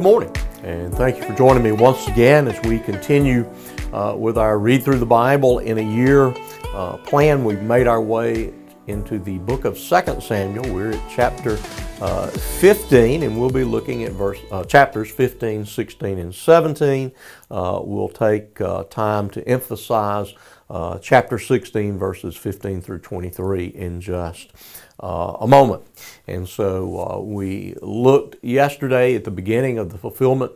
good morning, and thank you for joining me once again as we continue uh, with our read through the Bible in a year uh, plan. We've made our way into the book of 2 Samuel. We're at chapter uh, 15, and we'll be looking at verse uh, chapters 15, 16, and 17. Uh, we'll take uh, time to emphasize chapter 16, verses 15 through 23 in just uh, a moment. And so uh, we looked yesterday at the beginning of the fulfillment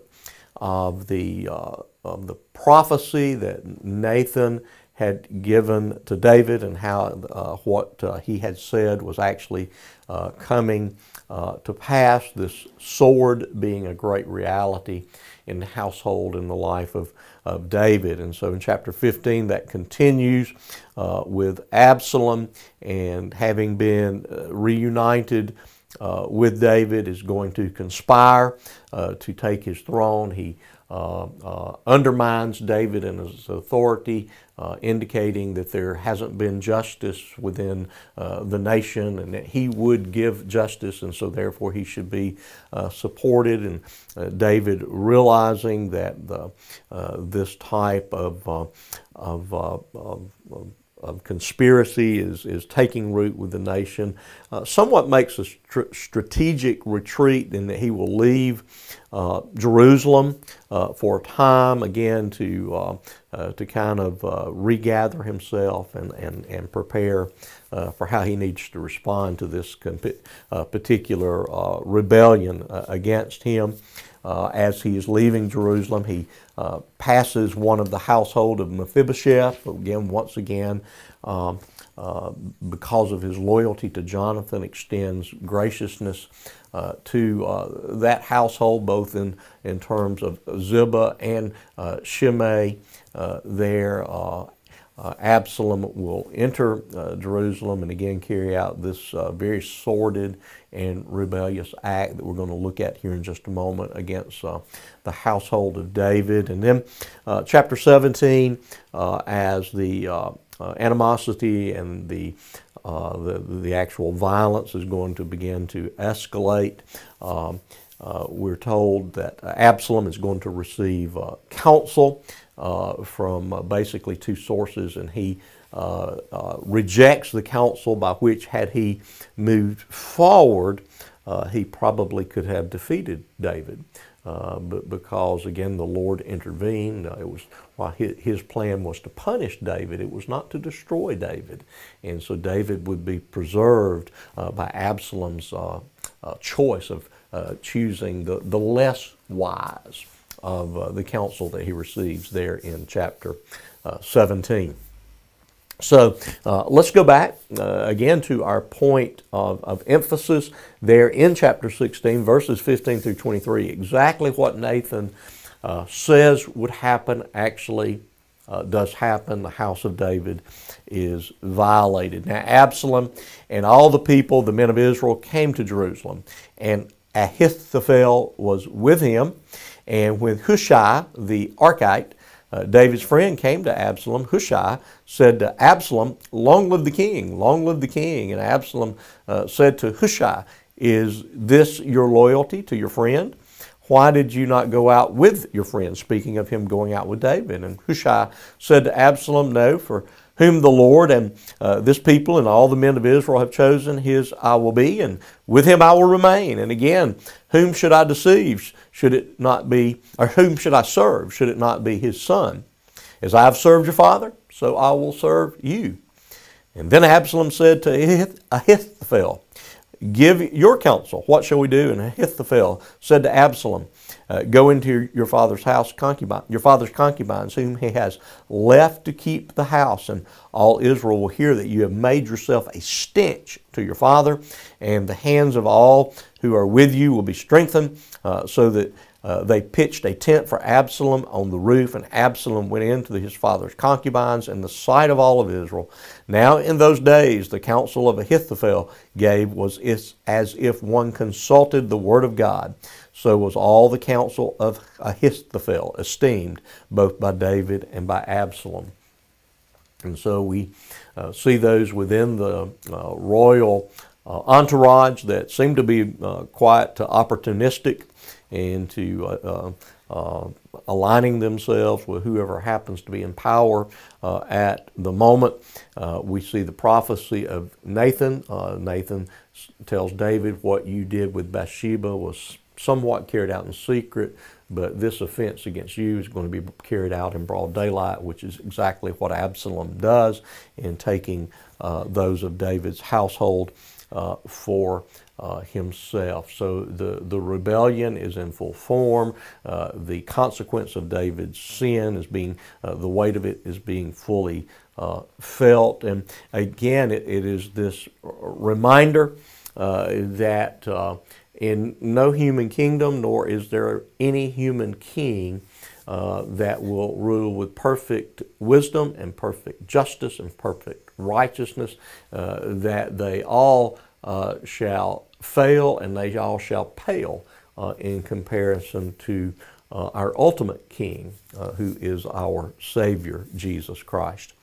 of the, uh, of the prophecy that Nathan had given to David and how uh, what uh, he had said was actually uh, coming to pass, this sword being a great reality in the household in the life of, of David. And so in chapter 15, that continues uh, with Absalom and having been uh, reunited uh, with David is going to conspire uh, to take his throne. He uh, uh, undermines David and his authority, uh, indicating that there hasn't been justice within uh, the nation and that he would give justice, and so therefore he should be uh, supported. And uh, David realizing that the, this type of, of, of of conspiracy is, is taking root with the nation, uh, somewhat makes a st- strategic retreat in that he will leave uh, Jerusalem uh, for a time again to, uh, uh, to kind of uh, regather himself and, and, and prepare for how he needs to respond to this particular rebellion against him. Uh, as he is leaving Jerusalem, he uh, passes one of the household of Mephibosheth. Again, once again, um, uh, because of his loyalty to Jonathan, extends graciousness uh, to uh, that household, both in, in terms of Ziba and uh, Shimei there. Uh, Absalom will enter uh, Jerusalem and again carry out this uh, very sordid and rebellious act that we're going to look at here in just a moment against the household of David. And then chapter 17, as the animosity and the uh, the, the actual violence is going to begin to escalate. Um, uh, we're told that Absalom is going to receive uh, counsel uh, from uh, basically two sources, and he uh, rejects the counsel by which, had he moved forward, he probably could have defeated David. Uh, but because again the Lord intervened, uh, it was while his, his, plan was to punish David, it was not to destroy David, and so David would be preserved uh, by Absalom's uh, uh, choice of choosing the, the less wise of the counsel that he receives there in chapter 17. So uh, let's go back uh, again to our point of, of, emphasis there in chapter 16, verses 15 through 23. Exactly what Nathan uh, says would happen actually uh, does happen. The house of David is violated. Now, Absalom and all the people, the men of Israel, came to Jerusalem, and Ahithophel was with him. And when Hushai, the Archite, uh, David's friend came to Absalom. Hushai said to Absalom, Long live the king, long live the king. And Absalom uh, said to Hushai, Is this your loyalty to your friend? Why did you not go out with your friend? Speaking of him going out with David. And Hushai said to Absalom, No, for whom the Lord and uh, this people and all the men of Israel have chosen, his I will be, and with him I will remain. And again, whom should I deceive? Should it not be, or whom should I serve? Should it not be his son? As I have served your father, so I will serve you. And then Absalom said to Ahithophel, Give your counsel. What shall we do? And Ahithophel said to Absalom, uh, Go into your father's house, concubine, your father's concubines, whom he has left to keep the house, and all Israel will hear that you have made yourself a stench to your father, and the hands of all who are with you will be strengthened, uh, so that uh, they pitched a tent for Absalom on the roof, and Absalom went into his father's concubines in the sight of all of Israel. Now, in those days, the counsel of Ahithophel gave was as if one consulted the word of God. So was all the counsel of Ahithophel esteemed, both by David and by Absalom. And so we uh, see those within the uh, royal uh, entourage that seem to be uh, quite opportunistic into uh, uh, aligning themselves with whoever happens to be in power uh, at the moment. Uh, we see the prophecy of Nathan. Uh, Nathan tells David, What you did with Bathsheba was somewhat carried out in secret, but this offense against you is going to be carried out in broad daylight, which is exactly what Absalom does in taking uh, those of David's household uh, for uh, himself. So the, the rebellion is in full form. Uh, the consequence of David's sin is being, uh, the weight of it is being fully uh, felt. And again, it, it is this reminder that in no human kingdom, nor is there any human king uh, that will rule with perfect wisdom and perfect justice and perfect righteousness, uh, that they all uh, shall fail and they all shall pale uh, in comparison to uh, our ultimate King, uh, who is our Savior, Jesus Christ.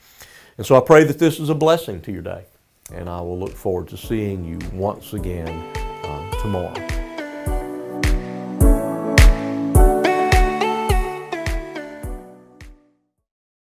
And so I pray that this is a blessing to your day, and I will look forward to seeing you once again tomorrow.